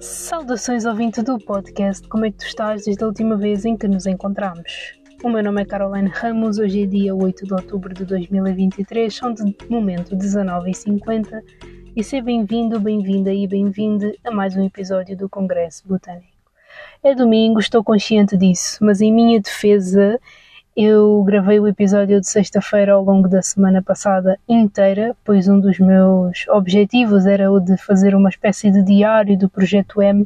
Saudações ouvinte do podcast, como é que tu estás desde a última vez em que nos encontramos? O meu nome é Caroline Ramos, hoje é dia 8 de outubro de 2023, são de momento 19h50 e seja bem-vindo, bem-vinda e bem-vinde a mais um episódio do Congresso Botânico. É domingo, estou consciente disso, mas em minha defesa eu gravei o episódio de sexta-feira ao longo da semana passada inteira, pois um dos meus objetivos era o de fazer uma espécie de diário do Projeto M.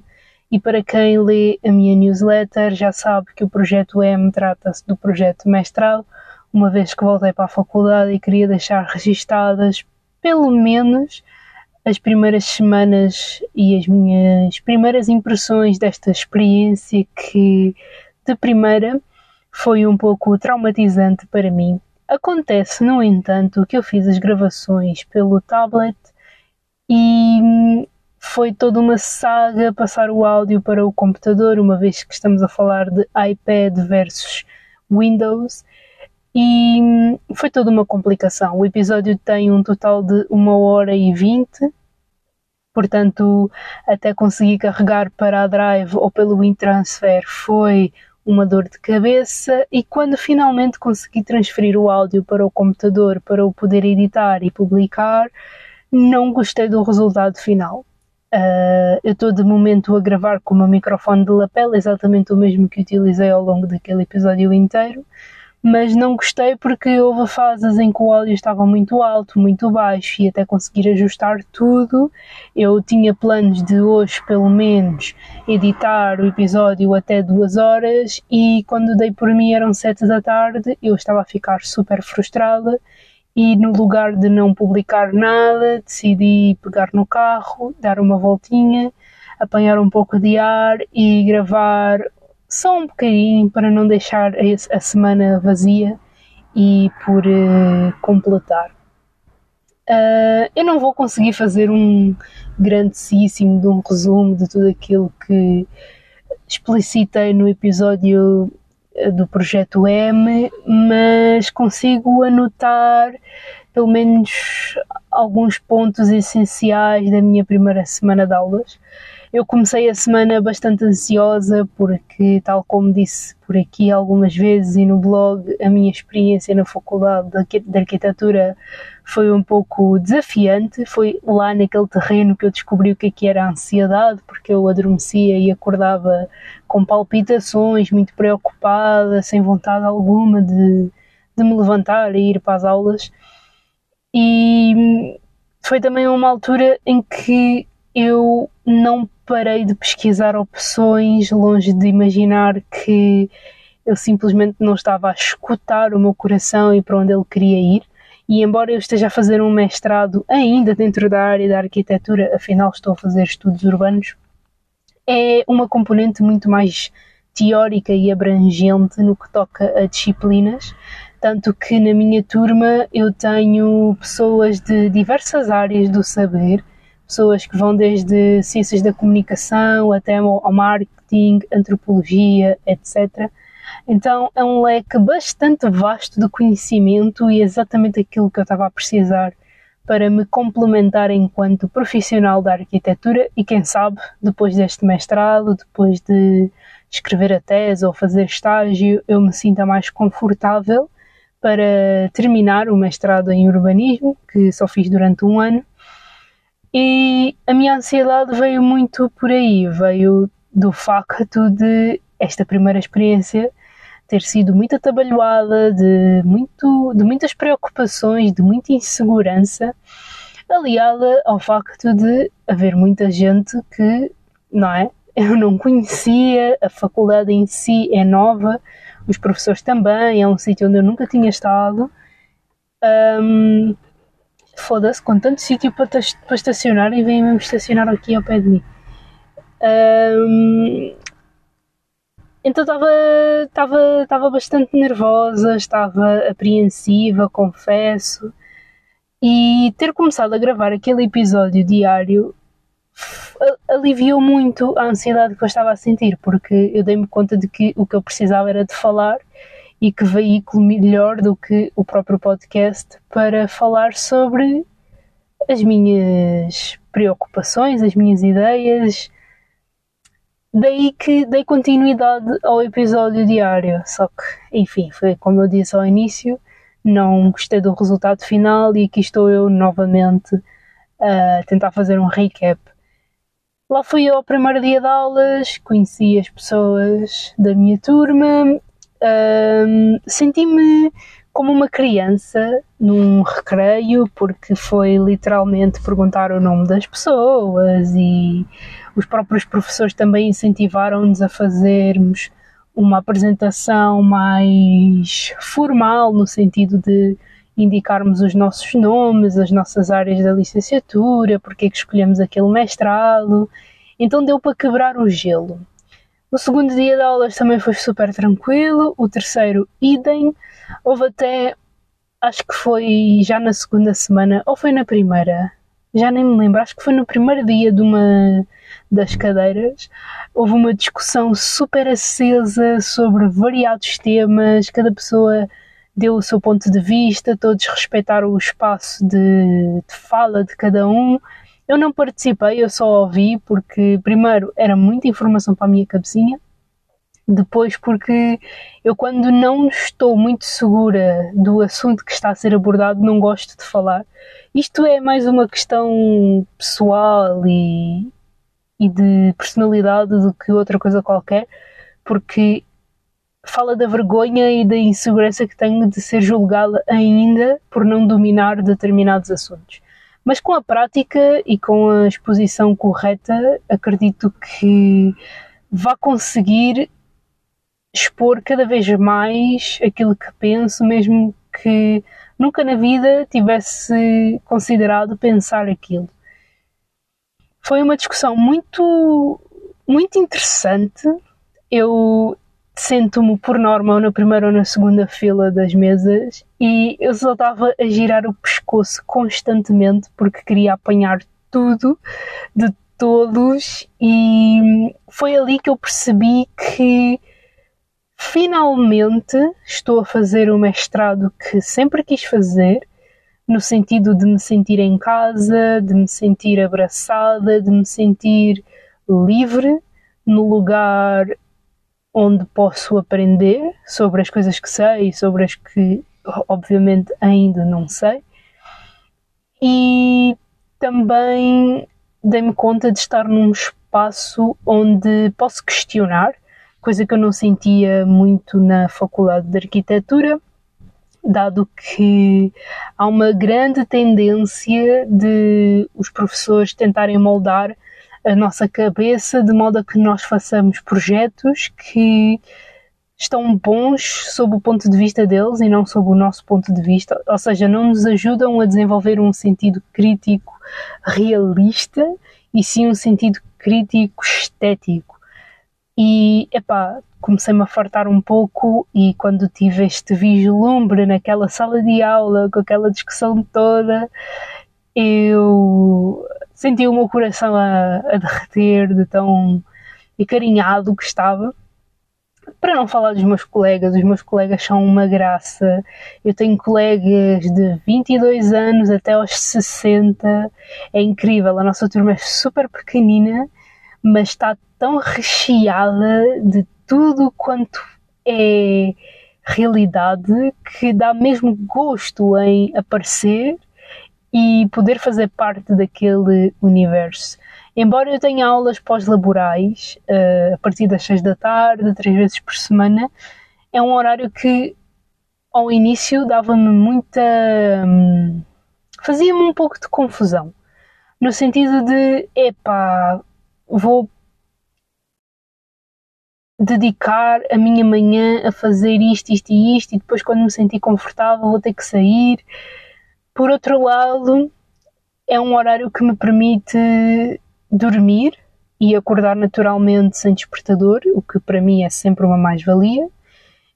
E para quem lê a minha newsletter já sabe que o Projeto M trata-se do projeto mestrado, uma vez que voltei para a faculdade e queria deixar registadas pelo menos as primeiras semanas e as minhas primeiras impressões desta experiência que de primeira foi um pouco traumatizante para mim. Acontece, no entanto, que eu fiz as gravações pelo tablet e foi toda uma saga passar o áudio para o computador, uma vez que estamos a falar de iPad versus Windows, e foi toda uma complicação. O episódio tem um total de uma hora e vinte, portanto, até conseguir carregar para a Drive ou pelo WinTransfer foi uma dor de cabeça e quando finalmente consegui transferir o áudio para o computador para o poder editar e publicar, não gostei do resultado final. Uh, eu estou de momento a gravar com o microfone de lapela, exatamente o mesmo que utilizei ao longo daquele episódio inteiro, mas não gostei porque houve fases em que o áudio estava muito alto, muito baixo e até conseguir ajustar tudo. Eu tinha planos de hoje, pelo menos, editar o episódio até duas horas e quando dei por mim eram sete da tarde, eu estava a ficar super frustrada e no lugar de não publicar nada, decidi pegar no carro, dar uma voltinha, apanhar um pouco de ar e gravar só um bocadinho para não deixar a, semana vazia e por uh, completar. Uh, eu não vou conseguir fazer um grandíssimo de um resumo de tudo aquilo que explicitei no episódio eh, do projeto M, mas consigo anotar pelo menos alguns pontos essenciais da minha primeira semana de aulas. Eu comecei a semana bastante ansiosa porque, tal como disse por aqui algumas vezes e no blog, a minha experiência na faculdade de arquitetura foi um pouco desafiante. Foi lá naquele terreno que eu descobri o que, é que era a ansiedade, porque eu adormecia e acordava com palpitações, muito preocupada, sem vontade alguma de, de me levantar e ir para as aulas. E foi também uma altura em que eu não parei de pesquisar opções, longe de imaginar que eu simplesmente não estava a escutar o meu coração e para onde ele queria ir. E embora eu esteja a fazer um mestrado ainda dentro da área da arquitetura, afinal estou a fazer estudos urbanos, é uma componente muito mais teórica e abrangente no que toca a disciplinas, tanto que na minha turma eu tenho pessoas de diversas áreas do saber pessoas que vão desde ciências da comunicação até ao marketing, antropologia, etc. Então é um leque bastante vasto de conhecimento e exatamente aquilo que eu estava a precisar para me complementar enquanto profissional da arquitetura e quem sabe depois deste mestrado, depois de escrever a tese ou fazer estágio, eu me sinta mais confortável para terminar o mestrado em urbanismo, que só fiz durante um ano, e a minha ansiedade veio muito por aí, veio do facto de esta primeira experiência ter sido muito atabalhoada, de, muito, de muitas preocupações, de muita insegurança, aliada ao facto de haver muita gente que, não é? Eu não conhecia, a faculdade em si é nova, os professores também, é um sítio onde eu nunca tinha estado. Um, foda-se, com tanto sítio para, para estacionar e vem mesmo estacionar aqui ao pé de mim. Um, então estava bastante nervosa, estava apreensiva, confesso. E ter começado a gravar aquele episódio diário aliviou muito a ansiedade que eu estava a sentir, porque eu dei-me conta de que o que eu precisava era de falar e que veículo melhor do que o próprio podcast para falar sobre as minhas preocupações, as minhas ideias, daí que dei continuidade ao episódio diário. Só que, enfim, foi como eu disse ao início, não gostei do resultado final e aqui estou eu novamente a tentar fazer um recap. Lá fui eu ao primeiro dia de aulas, conheci as pessoas da minha turma, um, senti-me como uma criança num recreio, porque foi literalmente perguntar o nome das pessoas e os próprios professores também incentivaram-nos a fazermos uma apresentação mais formal, no sentido de indicarmos os nossos nomes, as nossas áreas da licenciatura, porque é que escolhemos aquele mestrado. Então deu para quebrar o gelo. O segundo dia de aulas também foi super tranquilo, o terceiro, idem. Houve até, acho que foi já na segunda semana, ou foi na primeira, já nem me lembro, acho que foi no primeiro dia de uma das cadeiras, houve uma discussão super acesa sobre variados temas, cada pessoa deu o seu ponto de vista, todos respeitaram o espaço de, de fala de cada um eu não participei, eu só ouvi porque, primeiro, era muita informação para a minha cabecinha, depois, porque eu, quando não estou muito segura do assunto que está a ser abordado, não gosto de falar. Isto é mais uma questão pessoal e, e de personalidade do que outra coisa qualquer, porque fala da vergonha e da insegurança que tenho de ser julgada ainda por não dominar determinados assuntos. Mas com a prática e com a exposição correta, acredito que vá conseguir expor cada vez mais aquilo que penso, mesmo que nunca na vida tivesse considerado pensar aquilo. Foi uma discussão muito, muito interessante. Eu sento-me por norma ou na primeira ou na segunda fila das mesas e eu só estava a girar o pescoço constantemente porque queria apanhar tudo de todos e foi ali que eu percebi que finalmente estou a fazer o mestrado que sempre quis fazer no sentido de me sentir em casa, de me sentir abraçada, de me sentir livre no lugar onde posso aprender sobre as coisas que sei e sobre as que, obviamente, ainda não sei. E também dei-me conta de estar num espaço onde posso questionar, coisa que eu não sentia muito na Faculdade de Arquitetura, dado que há uma grande tendência de os professores tentarem moldar a nossa cabeça de modo a que nós façamos projetos que estão bons sob o ponto de vista deles e não sob o nosso ponto de vista, ou seja, não nos ajudam a desenvolver um sentido crítico realista e sim um sentido crítico estético. E, epá, comecei-me a fartar um pouco e quando tive este vislumbre naquela sala de aula, com aquela discussão toda, eu senti o meu coração a, a derreter de tão acarinhado que estava. Para não falar dos meus colegas, os meus colegas são uma graça. Eu tenho colegas de 22 anos até aos 60. É incrível. A nossa turma é super pequenina, mas está tão recheada de tudo quanto é realidade que dá mesmo gosto em aparecer e poder fazer parte daquele universo. Embora eu tenha aulas pós-laborais uh, a partir das seis da tarde, três vezes por semana, é um horário que ao início dava-me muita. Hum, fazia-me um pouco de confusão. No sentido de, epá, vou dedicar a minha manhã a fazer isto, isto e isto, e depois, quando me sentir confortável, vou ter que sair. Por outro lado, é um horário que me permite dormir e acordar naturalmente sem despertador, o que para mim é sempre uma mais-valia.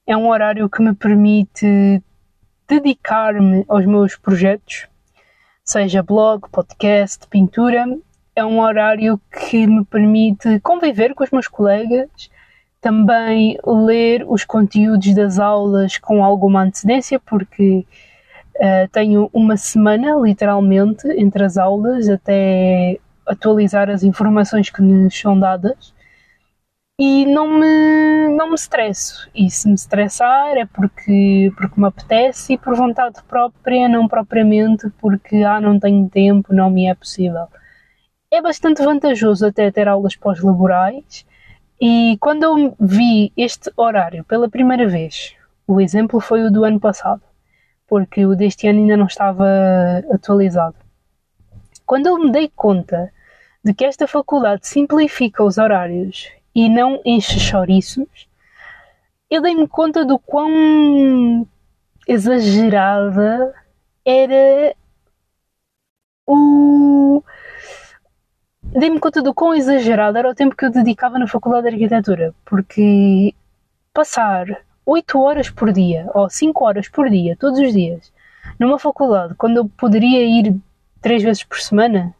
É um horário que me permite dedicar-me aos meus projetos, seja blog, podcast, pintura. É um horário que me permite conviver com os meus colegas, também ler os conteúdos das aulas com alguma antecedência, porque Uh, tenho uma semana, literalmente, entre as aulas até atualizar as informações que nos são dadas. e não me, não me estresso. E se me estressar é porque, porque me apetece e por vontade própria, não propriamente porque ah, não tenho tempo, não me é possível. É bastante vantajoso até ter aulas pós-laborais e quando eu vi este horário pela primeira vez, o exemplo foi o do ano passado, porque o deste ano ainda não estava atualizado. Quando eu me dei conta de que esta faculdade simplifica os horários e não enche chouriços, eu dei-me conta do quão exagerada era o. Dei-me conta do quão exagerado era o tempo que eu dedicava na Faculdade de Arquitetura, porque passar 8 horas por dia ou 5 horas por dia, todos os dias, numa faculdade, quando eu poderia ir 3 vezes por semana,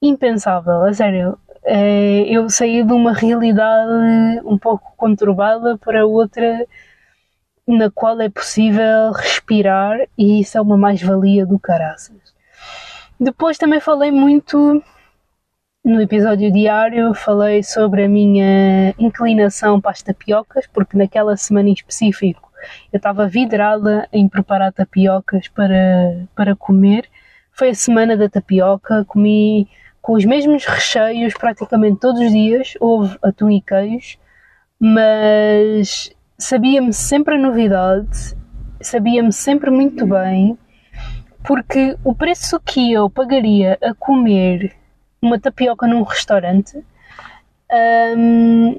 impensável, a sério. É, eu saí de uma realidade um pouco conturbada para outra na qual é possível respirar e isso é uma mais-valia do caraças. Depois também falei muito no episódio diário, falei sobre a minha inclinação para as tapiocas, porque naquela semana em específico eu estava vidrada em preparar tapiocas para, para comer. Foi a semana da tapioca, comi com os mesmos recheios praticamente todos os dias, houve atum e queijo, mas sabia-me sempre a novidade, sabia-me sempre muito bem, porque o preço que eu pagaria a comer uma tapioca num restaurante um,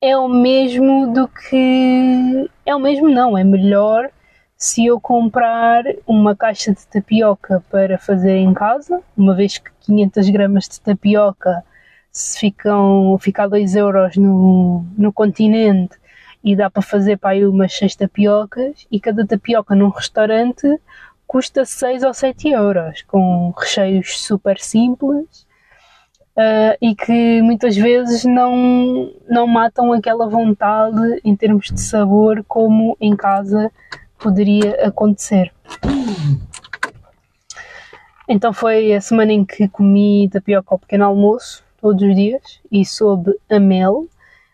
é o mesmo do que. É o mesmo, não, é melhor se eu comprar uma caixa de tapioca para fazer em casa, uma vez que 500 gramas de tapioca se ficam, fica a 2 euros no, no continente e dá para fazer para aí umas 6 tapiocas e cada tapioca num restaurante custa 6 ou 7 euros, com recheios super simples uh, e que muitas vezes não, não matam aquela vontade em termos de sabor como em casa poderia acontecer. Então foi a semana em que comi tapioca ao pequeno almoço, todos os dias, e soube a mel,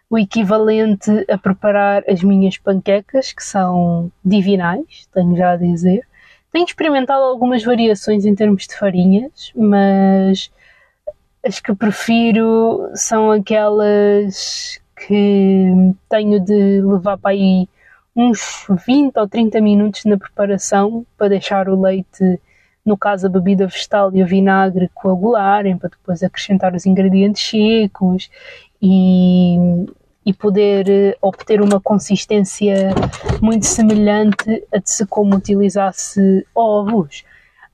o equivalente a preparar as minhas panquecas, que são divinais, tenho já a dizer. Tenho experimentado algumas variações em termos de farinhas, mas as que prefiro são aquelas que tenho de levar para aí uns 20 ou 30 minutos na preparação para deixar o leite, no caso a bebida vegetal e o vinagre, coagularem, para depois acrescentar os ingredientes secos e, e poder eh, obter uma consistência muito semelhante a de se como utilizasse ovos.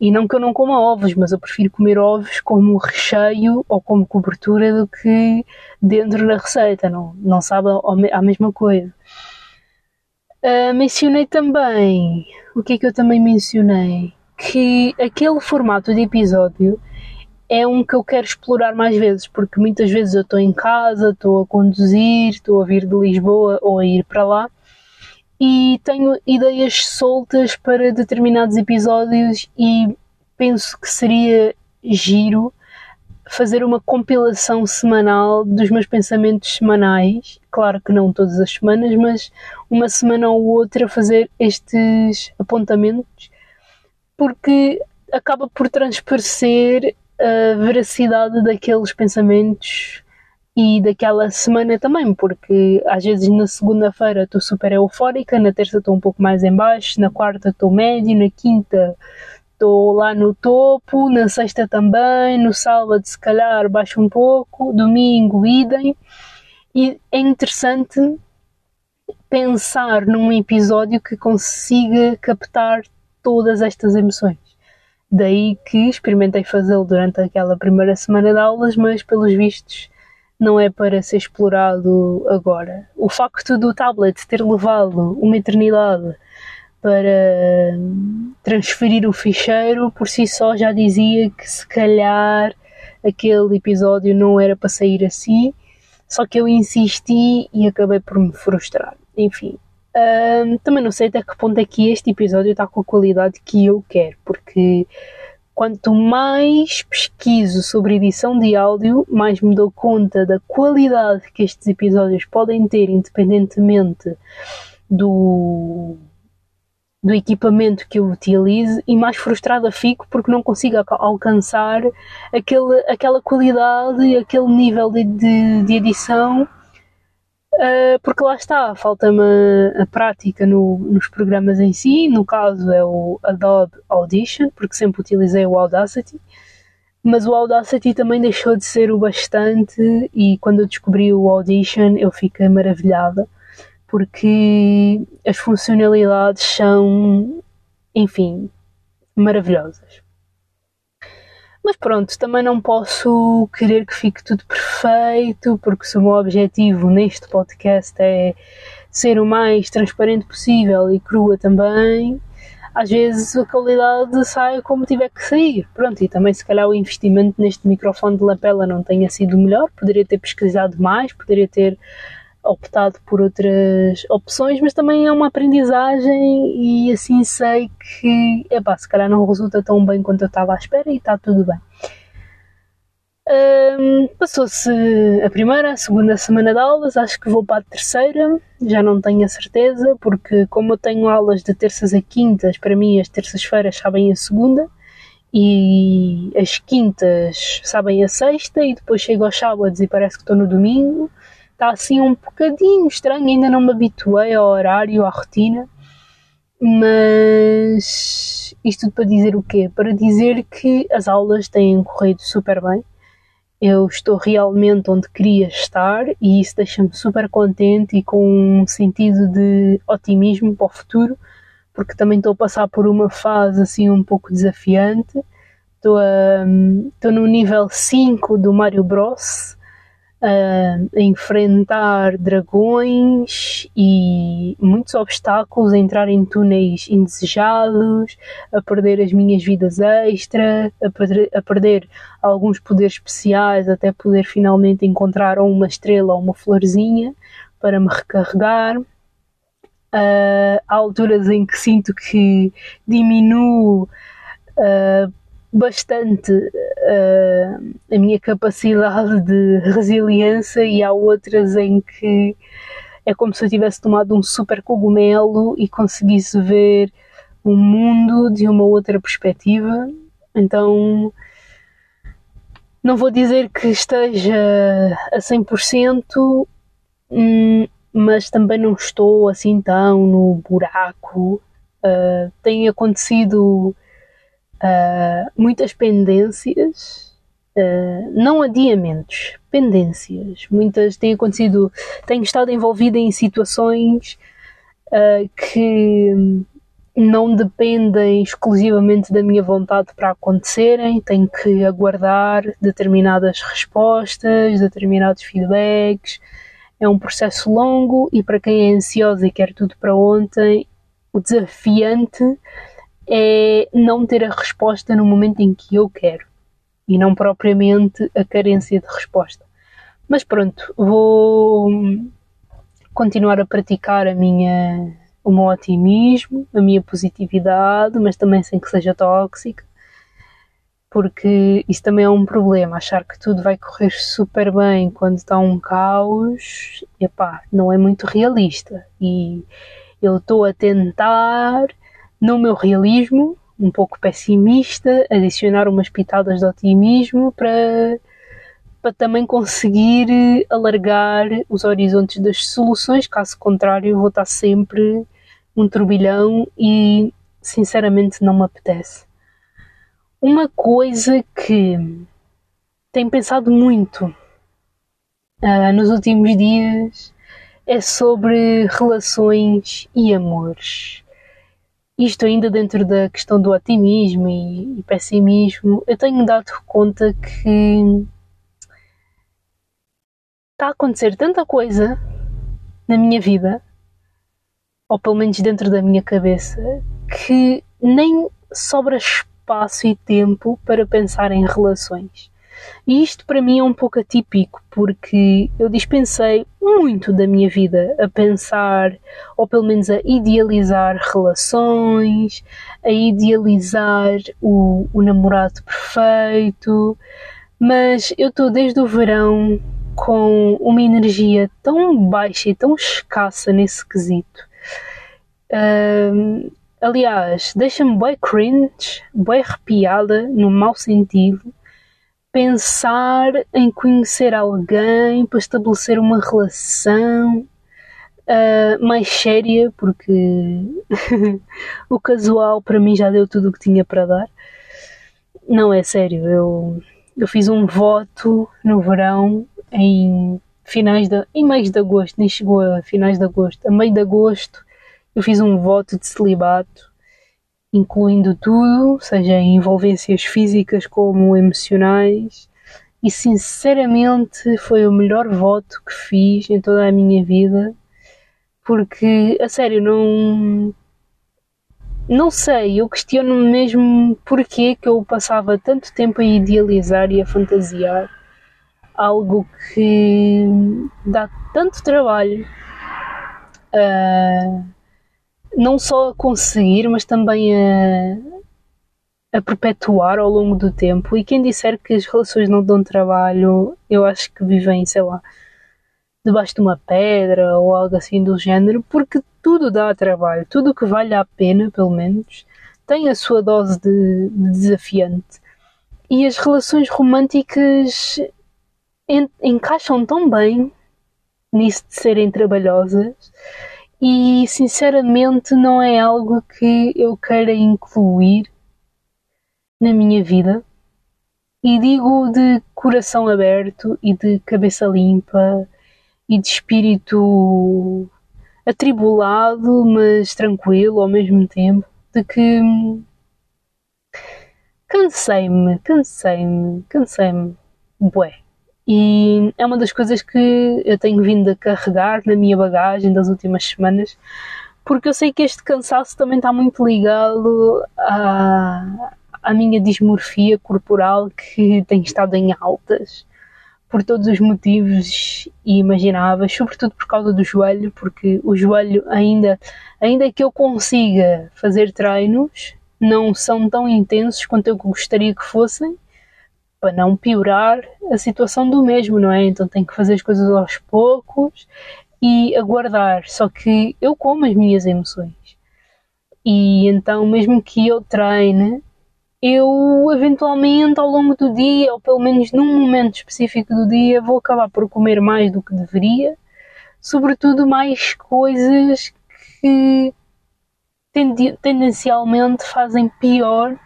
E não que eu não coma ovos, mas eu prefiro comer ovos como recheio ou como cobertura do que dentro da receita. Não, não sabe a mesma coisa. Uh, mencionei também, o que é que eu também mencionei? Que aquele formato de episódio é um que eu quero explorar mais vezes, porque muitas vezes eu estou em casa, estou a conduzir, estou a vir de Lisboa ou a ir para lá e tenho ideias soltas para determinados episódios e penso que seria giro fazer uma compilação semanal dos meus pensamentos semanais. Claro que não todas as semanas, mas uma semana ou outra fazer estes apontamentos, porque acaba por transparecer a veracidade daqueles pensamentos e daquela semana também, porque às vezes na segunda-feira estou super eufórica, na terça estou um pouco mais em baixo, na quarta estou médio, na quinta estou lá no topo, na sexta também, no sábado se calhar baixo um pouco, domingo idem. E é interessante pensar num episódio que consiga captar todas estas emoções. Daí que experimentei fazê-lo durante aquela primeira semana de aulas, mas pelos vistos não é para ser explorado agora. O facto do tablet ter levado uma eternidade para transferir o ficheiro, por si só já dizia que se calhar aquele episódio não era para sair assim, só que eu insisti e acabei por me frustrar. Enfim, também não sei até que ponto é que este episódio está com a qualidade que eu quero, porque quanto mais pesquiso sobre edição de áudio, mais me dou conta da qualidade que estes episódios podem ter, independentemente do, do equipamento que eu utilize, e mais frustrada fico porque não consigo alcançar aquele, aquela qualidade, aquele nível de, de, de edição Uh, porque lá está, falta-me a prática no, nos programas em si, no caso é o Adobe Audition, porque sempre utilizei o Audacity, mas o Audacity também deixou de ser o bastante e quando eu descobri o Audition eu fiquei maravilhada, porque as funcionalidades são, enfim, maravilhosas. Mas pronto, também não posso querer que fique tudo perfeito, porque se o meu objetivo neste podcast é ser o mais transparente possível e crua também, às vezes a qualidade sai como tiver que sair. Pronto, e também se calhar o investimento neste microfone de lapela não tenha sido melhor, poderia ter pesquisado mais, poderia ter optado por outras opções, mas também é uma aprendizagem e assim sei que, epá, se calhar não resulta tão bem quanto eu estava à espera e está tudo bem. Um, Passou-se a primeira, a segunda semana de aulas, acho que vou para a terceira, já não tenho a certeza, porque como eu tenho aulas de terças a quintas, para mim as terças-feiras sabem a segunda e as quintas sabem a sexta e depois chego aos sábados e parece que estou no domingo está assim um bocadinho estranho, ainda não me habituei ao horário, à rotina. Mas isto tudo para dizer o quê? Para dizer que as aulas têm corrido super bem. Eu estou realmente onde queria estar e isso deixa-me super contente e com um sentido de otimismo para o futuro, porque também estou a passar por uma fase assim um pouco desafiante. Estou, estou no nível 5 do Mario Bros a enfrentar dragões e muitos obstáculos, a entrar em túneis indesejados, a perder as minhas vidas extra, a perder, a perder alguns poderes especiais até poder finalmente encontrar uma estrela ou uma florzinha para me recarregar. Uh, há alturas em que sinto que diminuo uh, bastante uh, a minha capacidade de resiliência e há outras em que é como se eu tivesse tomado um super cogumelo e conseguisse ver o mundo de uma outra perspectiva. Então, não vou dizer que esteja a 100%, hum, mas também não estou assim tão no buraco. Uh, tem acontecido uh, muitas pendências, uh, não adiamentos, pendências. Muitas têm acontecido, tenho estado envolvida em situações uh, que não dependem exclusivamente da minha vontade para acontecerem, tenho que aguardar determinadas respostas, determinados feedbacks. É um processo longo e para quem é ansioso e quer tudo para ontem, o desafiante é não ter a resposta no momento em que eu quero e não propriamente a carência de resposta. Mas pronto, vou continuar a praticar a minha, o meu otimismo, a minha positividade, mas também sem que seja tóxica, porque isso também é um problema. Achar que tudo vai correr super bem quando está um caos, epá, não é muito realista. E eu estou a tentar no meu realismo, um pouco pessimista, adicionar umas pitadas de otimismo para, para também conseguir alargar os horizontes das soluções, caso contrário, vou estar sempre um turbilhão e sinceramente não me apetece. Uma coisa que tenho pensado muito uh, nos últimos dias é sobre relações e amores isto ainda dentro da questão do otimismo e, e pessimismo, eu tenho dado conta que está a acontecer tanta coisa na minha vida, ou pelo menos dentro da minha cabeça, que nem sobra espaço e tempo para pensar em relações. E isto para mim é um pouco atípico, porque eu dispensei muito da minha vida a pensar, ou pelo menos a idealizar relações, a idealizar o, o namorado perfeito, mas eu estou desde o verão com uma energia tão baixa e tão escassa nesse quesito. Um, aliás, deixa-me bem cringe, bem arrepiada, no mau sentido, pensar em conhecer alguém para estabelecer uma relação uh, mais séria, porque o casual para mim já deu tudo o que tinha para dar. Não é sério, eu, eu fiz um voto no verão em finais de, em meios de agosto, nem chegou a finais de agosto, a meio de agosto eu fiz um voto de celibato, incluindo tudo, seja envolvências físicas como emocionais, e sinceramente foi o melhor voto que fiz em toda a minha vida, porque a sério não não sei, eu questiono-me mesmo porquê que eu passava tanto tempo a idealizar e a fantasiar algo que dá tanto trabalho uh, não só a conseguir, mas também a, a perpetuar ao longo do tempo. E quem disser que as relações não dão trabalho, eu acho que vivem, sei lá, debaixo de uma pedra ou algo assim do género, porque tudo dá trabalho, tudo que vale a pena, pelo menos, tem a sua dose de, de desafiante. E as relações românticas en encaixam tão bem nisso de serem trabalhosas e sinceramente não é algo que eu queira incluir na minha vida. E digo de coração aberto e de cabeça limpa e de espírito atribulado, mas tranquilo ao mesmo tempo, de que cansei-me, cansei-me, cansei-me, bué. E é uma das coisas que eu tenho vindo a carregar na minha bagagem das últimas semanas, porque eu sei que este cansaço também está muito ligado à, à minha dismorfia corporal que tem estado em altas por todos os motivos imagináveis, sobretudo por causa do joelho, porque o joelho ainda, ainda que eu consiga fazer treinos, não são tão intensos quanto eu gostaria que fossem para não piorar a situação do mesmo, não é? Então tenho que fazer as coisas aos poucos e aguardar. Só que eu como as minhas emoções. E então, mesmo que eu treine, eu eventualmente ao longo do dia, ou pelo menos num momento específico do dia, vou acabar por comer mais do que deveria, sobretudo mais coisas que tendencialmente fazem pior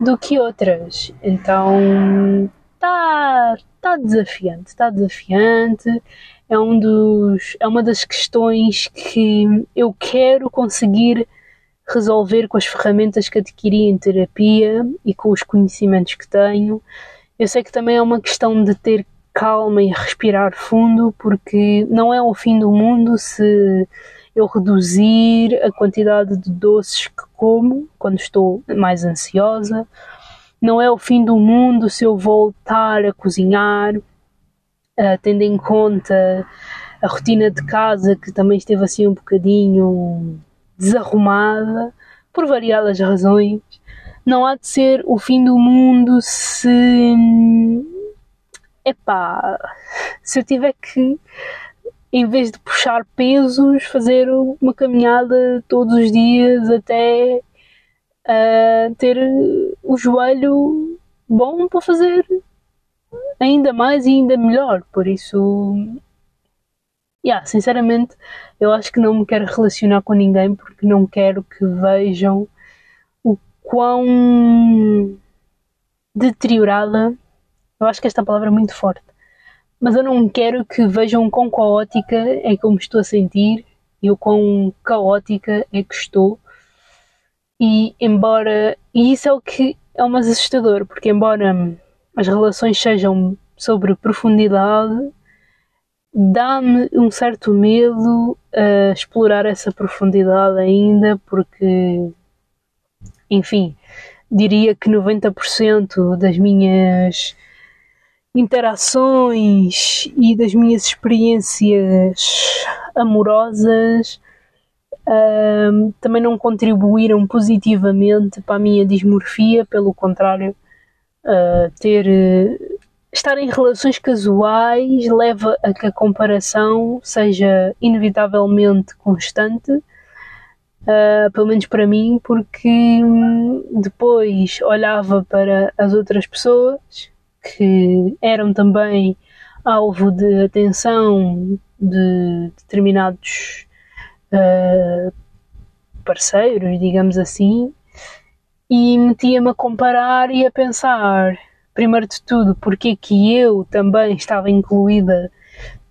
do que outras. Então está tá desafiante, está desafiante. É, um dos, é uma das questões que eu quero conseguir resolver com as ferramentas que adquiri em terapia e com os conhecimentos que tenho. Eu sei que também é uma questão de ter calma e respirar fundo, porque não é o fim do mundo se eu reduzir a quantidade de doces que como quando estou mais ansiosa. Não é o fim do mundo se eu voltar a cozinhar, uh, tendo em conta a rotina de casa que também esteve assim um bocadinho desarrumada, por variadas razões. Não há de ser o fim do mundo se. Epá, se eu tiver que em vez de puxar pesos, fazer uma caminhada todos os dias até uh, ter o joelho bom para fazer ainda mais e ainda melhor. Por isso, yeah, sinceramente, eu acho que não me quero relacionar com ninguém porque não quero que vejam o quão deteriorada. Eu acho que esta palavra é muito forte mas eu não quero que vejam quão caótica é como estou a sentir e o quão caótica é que estou. E embora. E isso é o que é o mais assustador, porque embora as relações sejam sobre profundidade, dá-me um certo medo a explorar essa profundidade ainda, porque, enfim, diria que 90% das minhas interações e das minhas experiências amorosas uh, também não contribuíram positivamente para a minha dismorfia, pelo contrário, uh, ter uh, estar em relações casuais leva a que a comparação seja inevitavelmente constante, uh, pelo menos para mim, porque hum, depois olhava para as outras pessoas que eram também alvo de atenção de determinados uh, parceiros, digamos assim, e metia-me a comparar e a pensar, primeiro de tudo, porque é que eu também estava incluída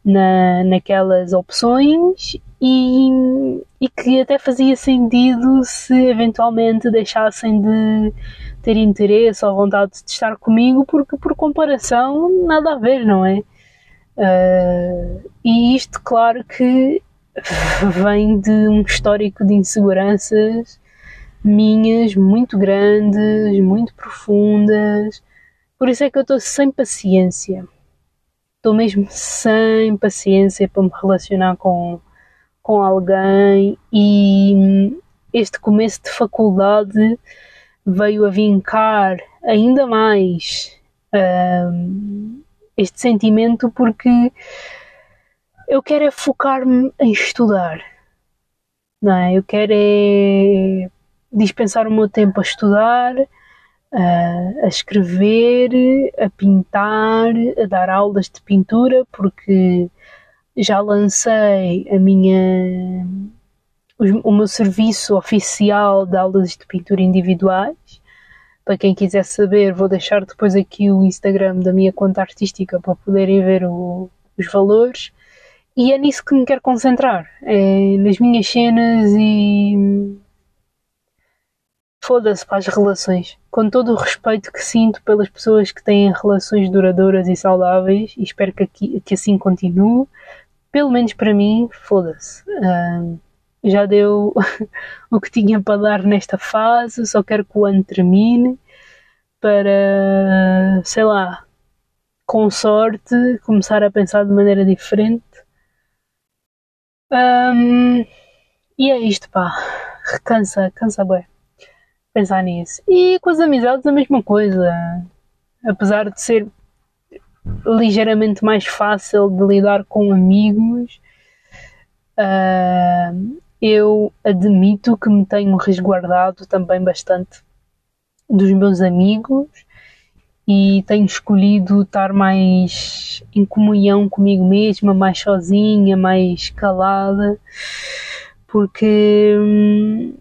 na, naquelas opções e, e que até fazia sentido se eventualmente deixassem de ter interesse ou vontade de estar comigo, porque por comparação nada a ver, não é? Uh, e isto, claro que vem de um histórico de inseguranças minhas muito grandes, muito profundas. Por isso é que eu estou sem paciência. Estou mesmo sem paciência para me relacionar com, com alguém e este começo de faculdade veio a vincar ainda mais um, este sentimento porque eu quero é focar-me em estudar. Não é? Eu quero é dispensar o meu tempo a estudar, a, a escrever, a pintar, a dar aulas de pintura, porque já lancei a minha o meu serviço oficial de aulas de pintura individuais. Para quem quiser saber, vou deixar depois aqui o Instagram da minha conta artística para poderem ver o, os valores. E é nisso que me quero concentrar, é nas minhas cenas e. Foda-se para as relações. Com todo o respeito que sinto pelas pessoas que têm relações duradouras e saudáveis, e espero que, aqui, que assim continue, pelo menos para mim, foda-se. Uh, já deu o que tinha para dar nesta fase, só quero que o ano termine para, sei lá, com sorte, começar a pensar de maneira diferente. Um, e é isto, pá. Cansa, cansa bem pensar nisso. E com as amizades a mesma coisa. Apesar de ser ligeiramente mais fácil de lidar com amigos, eu admito que me tenho resguardado também bastante dos meus amigos e tenho escolhido estar mais em comunhão comigo mesma, mais sozinha, mais calada, porque hum,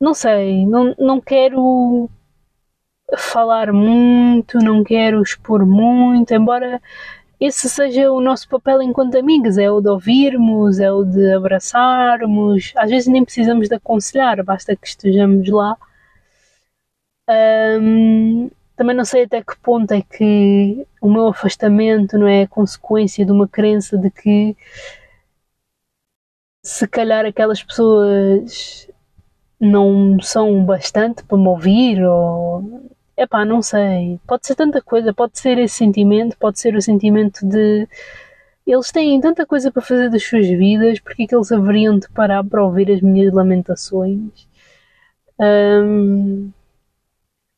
não sei, não, não quero falar muito, não quero expor muito, embora esse seja o nosso papel enquanto amigos, é o de ouvirmos, é o de abraçarmos. Às vezes nem precisamos de aconselhar, basta que estejamos lá. Um, também não sei até que ponto é que o meu afastamento não é consequência de uma crença de que se calhar aquelas pessoas não são bastante para me ouvir ou Epá, não sei. Pode ser tanta coisa, pode ser esse sentimento, pode ser o sentimento de eles têm tanta coisa para fazer das suas vidas, porque é que eles haveriam de parar para ouvir as minhas lamentações?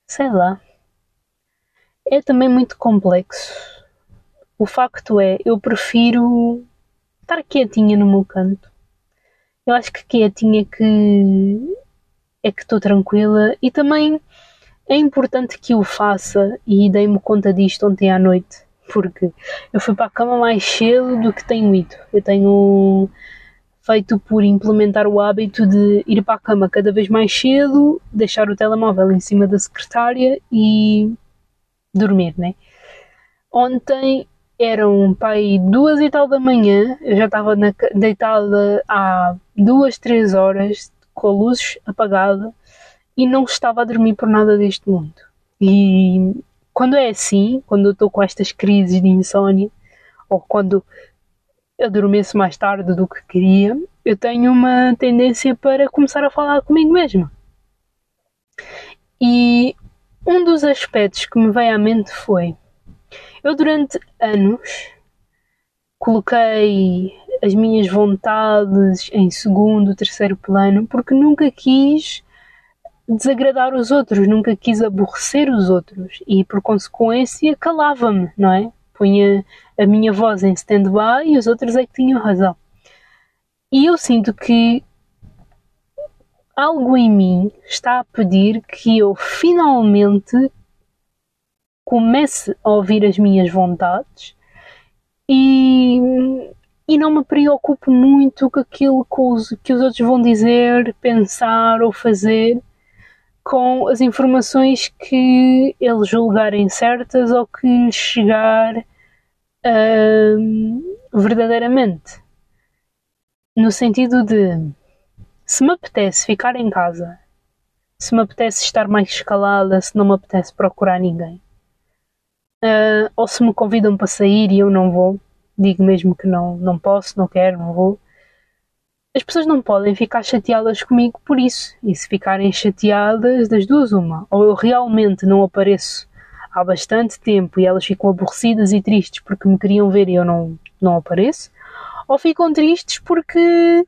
Sei lá. É também muito complexo. O facto é, eu prefiro estar quietinha no meu canto. Eu acho que quietinha que é que estou tranquila e também é importante que o faça e dei-me conta disto ontem à noite, porque eu fui para a cama mais cedo do que tenho ido. Eu tenho feito por implementar o hábito de ir para a cama cada vez mais cedo, deixar o telemóvel em cima da secretária e dormir, né? Ontem eram pai duas e tal da manhã, eu já estava deitada há duas, três horas com a luz apagada e não estava a dormir por nada deste mundo. E quando é assim, quando eu estou com estas crises de insónia, ou quando adormeço mais tarde do que queria, eu tenho uma tendência para começar a falar comigo mesma. E um dos aspectos que me veio à mente foi: Eu, durante anos, coloquei as minhas vontades em segundo, terceiro plano, porque nunca quis desagradar os outros, nunca quis aborrecer os outros e, por consequência, calava-me, não é? Punha a minha voz em stand-by e os outros é que tinham razão. E eu sinto que algo em mim está a pedir que eu finalmente comece a ouvir as minhas vontades e, e não me preocupo muito com aquilo que os, que os outros vão dizer, pensar ou fazer com as informações que eles julgarem certas ou que lhes chegar uh, verdadeiramente. No sentido de se me apetece ficar em casa, se me apetece estar mais escalada, se não me apetece procurar ninguém, uh, ou se me convidam para sair e eu não vou, digo mesmo que não, não posso, não quero, não vou. As pessoas não podem ficar chateadas comigo por isso. E se ficarem chateadas, das duas, uma. Ou eu realmente não apareço há bastante tempo e elas ficam aborrecidas e tristes porque me queriam ver e eu não, não apareço, ou ficam tristes porque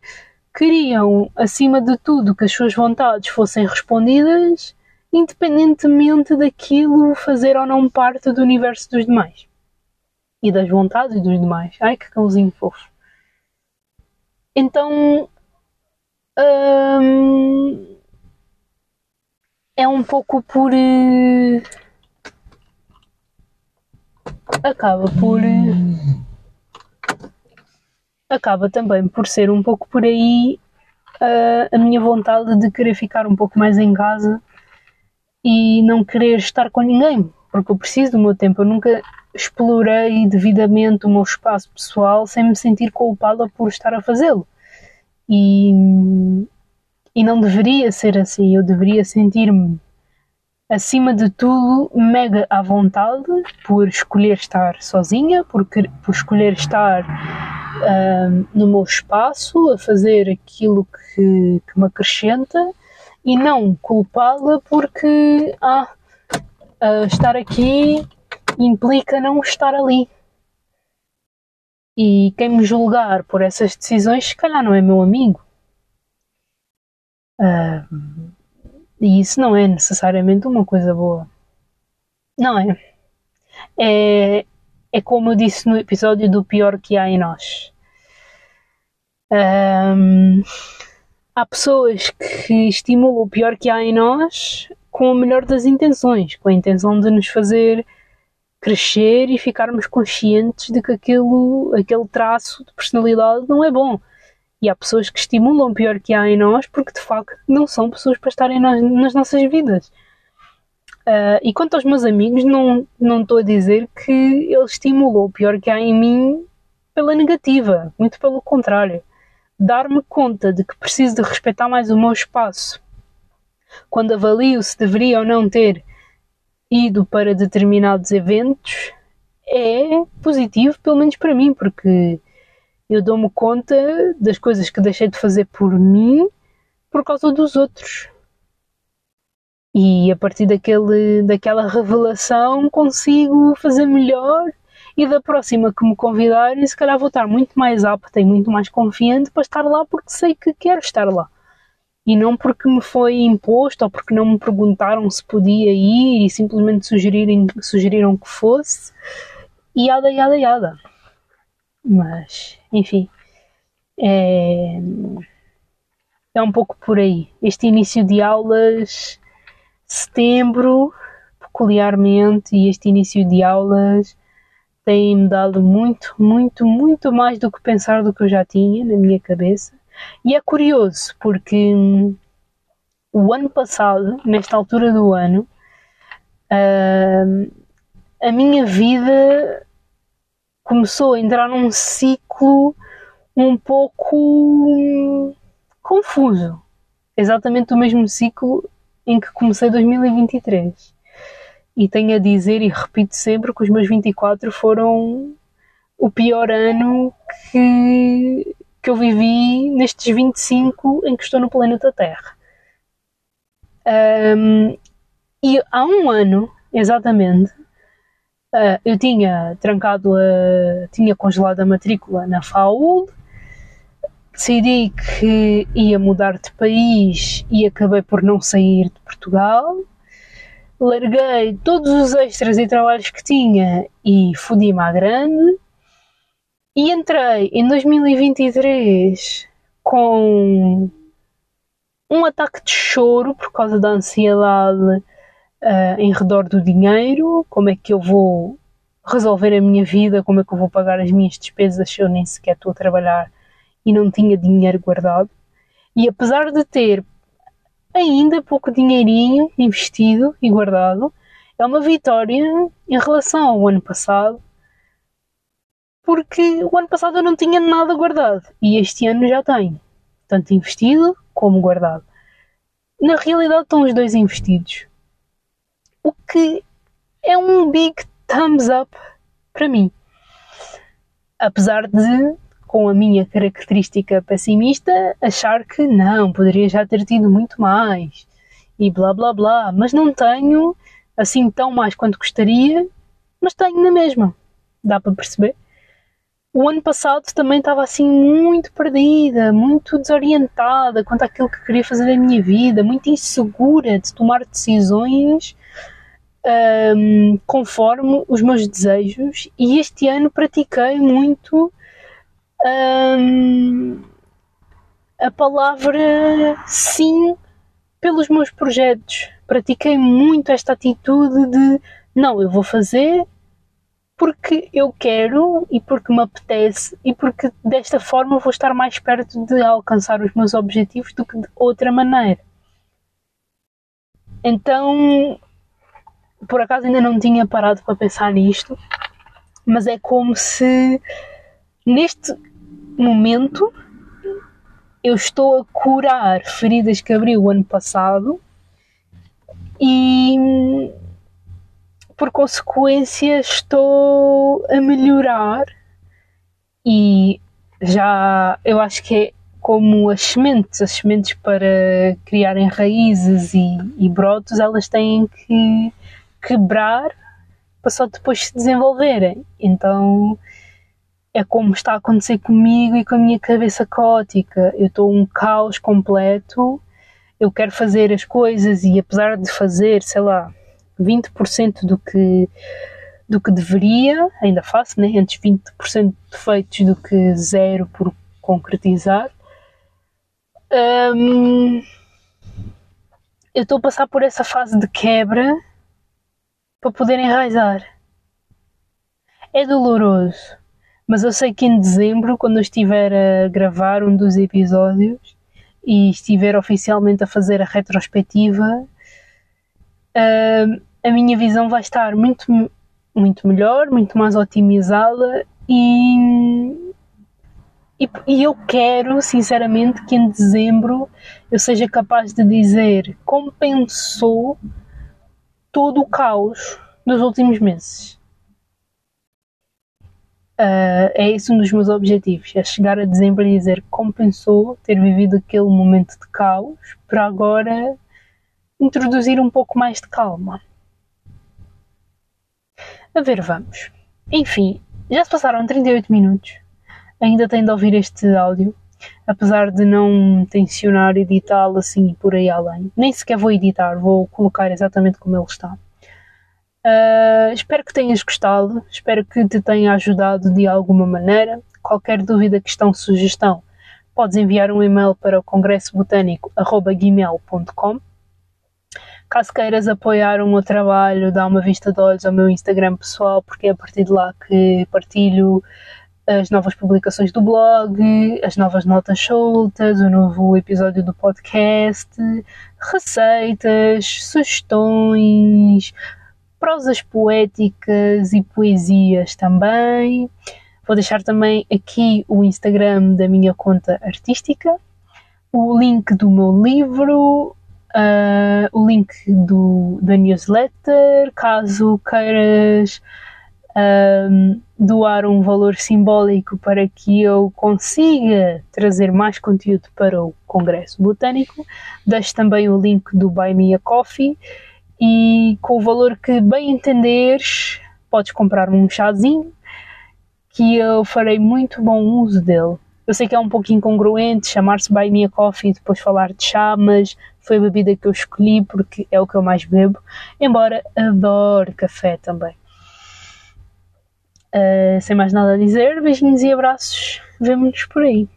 queriam, acima de tudo, que as suas vontades fossem respondidas, independentemente daquilo fazer ou não parte do universo dos demais e das vontades dos demais. Ai que cãozinho fofo. Então hum, é um pouco por. Uh, acaba por. Acaba também por ser um pouco por aí uh, a minha vontade de querer ficar um pouco mais em casa e não querer estar com ninguém, porque eu preciso do meu tempo. Eu nunca explorei devidamente o meu espaço pessoal sem me sentir culpada por estar a fazê-lo. E, e não deveria ser assim. Eu deveria sentir-me, acima de tudo, mega à vontade por escolher estar sozinha, por, por escolher estar uh, no meu espaço, a fazer aquilo que, que me acrescenta e não culpá-la porque ah, uh, estar aqui implica não estar ali. E quem me julgar por essas decisões, se calhar não é meu amigo. Uh, e isso não é necessariamente uma coisa boa. Não é. É, é como eu disse no episódio do pior que há em nós. Um, há pessoas que estimulam o pior que há em nós com a melhor das intenções, com a intenção de nos fazer crescer e ficarmos conscientes de que aquilo, aquele traço de personalidade não é bom. E há pessoas que estimulam o pior que há em nós porque de facto não são pessoas para estarem nas, nas nossas vidas. Uh, e quanto aos meus amigos, não, estou a dizer que eles estimulam o pior que há em mim pela negativa, muito pelo contrário. Dar-me conta de que preciso de respeitar mais o meu espaço quando avalio se deveria ou não ter ido para determinados eventos é positivo, pelo menos para mim, porque eu dou-me conta das coisas que deixei de fazer por mim por causa dos outros. E a partir daquele, daquela revelação consigo fazer melhor e da próxima que me convidarem, se calhar vou estar muito mais apta e muito mais confiante para estar lá porque sei que quero estar lá e não porque me foi imposto ou porque não me perguntaram se podia ir e simplesmente sugerirem, sugeriram que fosse e yada yada yada. Mas, enfim, é, é um pouco por aí. Este início de aulas, setembro, peculiarmente, e este início de aulas tem-me dado muito, muito, muito mais do que pensar do que eu já tinha na minha cabeça e é curioso porque hum, o ano passado, nesta altura do ano, uh, a minha vida começou a entrar num ciclo um pouco hum, confuso. Exatamente o mesmo ciclo em que comecei 2023. E tenho a dizer e repito sempre que os meus 24 foram o pior ano que que eu vivi nestes 25 em que estou no planeta Terra. Um, e há um ano, exatamente, Uh, eu tinha trancado a. tinha congelado a matrícula na FAUL, decidi que ia mudar de país e acabei por não sair de Portugal. Larguei todos os extras e trabalhos que tinha e fodi-me à grande. E entrei em 2023 com um ataque de choro por causa da ansiedade uh, em redor do dinheiro, como é que eu vou resolver a minha vida, como é que eu vou pagar as minhas despesas se eu nem sequer estou a trabalhar e não tinha dinheiro guardado. E apesar de ter ainda pouco dinheirinho investido e guardado, é uma vitória em relação ao ano passado, porque o ano passado eu não tinha nada guardado e este ano já tenho, tanto investido como guardado. Na realidade estão os dois investidos, o que é um big thumbs up para mim. Apesar de, com a minha característica pessimista, achar que não, poderia já ter tido muito mais e blá blá blá, mas não tenho assim tão mais quanto gostaria, mas tenho na mesma. Dá para perceber? O ano passado também estava assim muito perdida, muito desorientada quanto àquilo que queria fazer da minha vida, muito insegura de tomar decisões um, conforme os meus desejos e este ano pratiquei muito um, a palavra sim pelos meus projetos. Pratiquei muito esta atitude de não, eu vou fazer porque eu quero e porque me apetece e porque desta forma vou estar mais perto de alcançar os meus objetivos do que de outra maneira. Então por acaso ainda não tinha parado para pensar nisto, mas é como se neste momento eu estou a curar feridas que abri o ano passado e por consequência estou a melhorar e já eu acho que é como as sementes, as sementes para criarem raízes e, e brotos, elas têm que quebrar para só depois se desenvolverem. Então é como está a acontecer comigo e com a minha cabeça caótica. Eu estou um caos completo. Eu quero fazer as coisas e apesar de fazer, sei lá, 20% do que do que deveria, ainda faço, né? Antes 20% de feitos do que zero por concretizar. Um, eu estou a passar por essa fase de quebra para poder enraizar. É doloroso, mas eu sei que em dezembro, quando eu estiver a gravar um dos episódios e estiver oficialmente a fazer a retrospectiva, uh, a minha visão vai estar muito, muito melhor, muito mais otimizada e, e, e, eu quero, sinceramente, que em dezembro eu seja capaz de dizer compensou todo o caos dos últimos meses. Uh, é esse um dos meus objetivos, é chegar a dezembro e dizer compensou ter vivido aquele momento de caos para agora introduzir um pouco mais de calma. A ver, vamos. Enfim, já se passaram 38 minutos. Ainda tenho de ouvir este áudio apesar de não tensionar editá-lo assim por aí além. Nem sequer vou editar, vou colocar exatamente como ele está. Uh, espero que tenhas gostado, espero que te tenha ajudado de alguma maneira. Qualquer dúvida, questão, sugestão, podes enviar um e-mail para o congressobotânico.gmail.com Caso queiras apoiar o meu trabalho, dá uma vista de olhos ao meu Instagram pessoal, porque é a partir de lá que partilho as novas publicações do blog, as novas notas soltas, o novo episódio do podcast, receitas, sugestões, prosas poéticas e poesias também. Vou deixar também aqui o Instagram da minha conta artística, o link do meu livro, uh, o link do, da newsletter, caso queiras um, doar um valor simbólico para que eu consiga trazer mais conteúdo para o Congresso Botânico. Deixo também o link do Buy Me a Coffee e com o valor que bem entenderes, podes comprar um chazinho que eu farei muito bom uso dele. Eu sei que é um pouco incongruente chamar-se Buy Me a Coffee e depois falar de chá, mas foi a bebida que eu escolhi porque é o que eu mais bebo, embora adore café também. Uh, sem mais nada a dizer, beijinhos e abraços, vemo-nos por aí.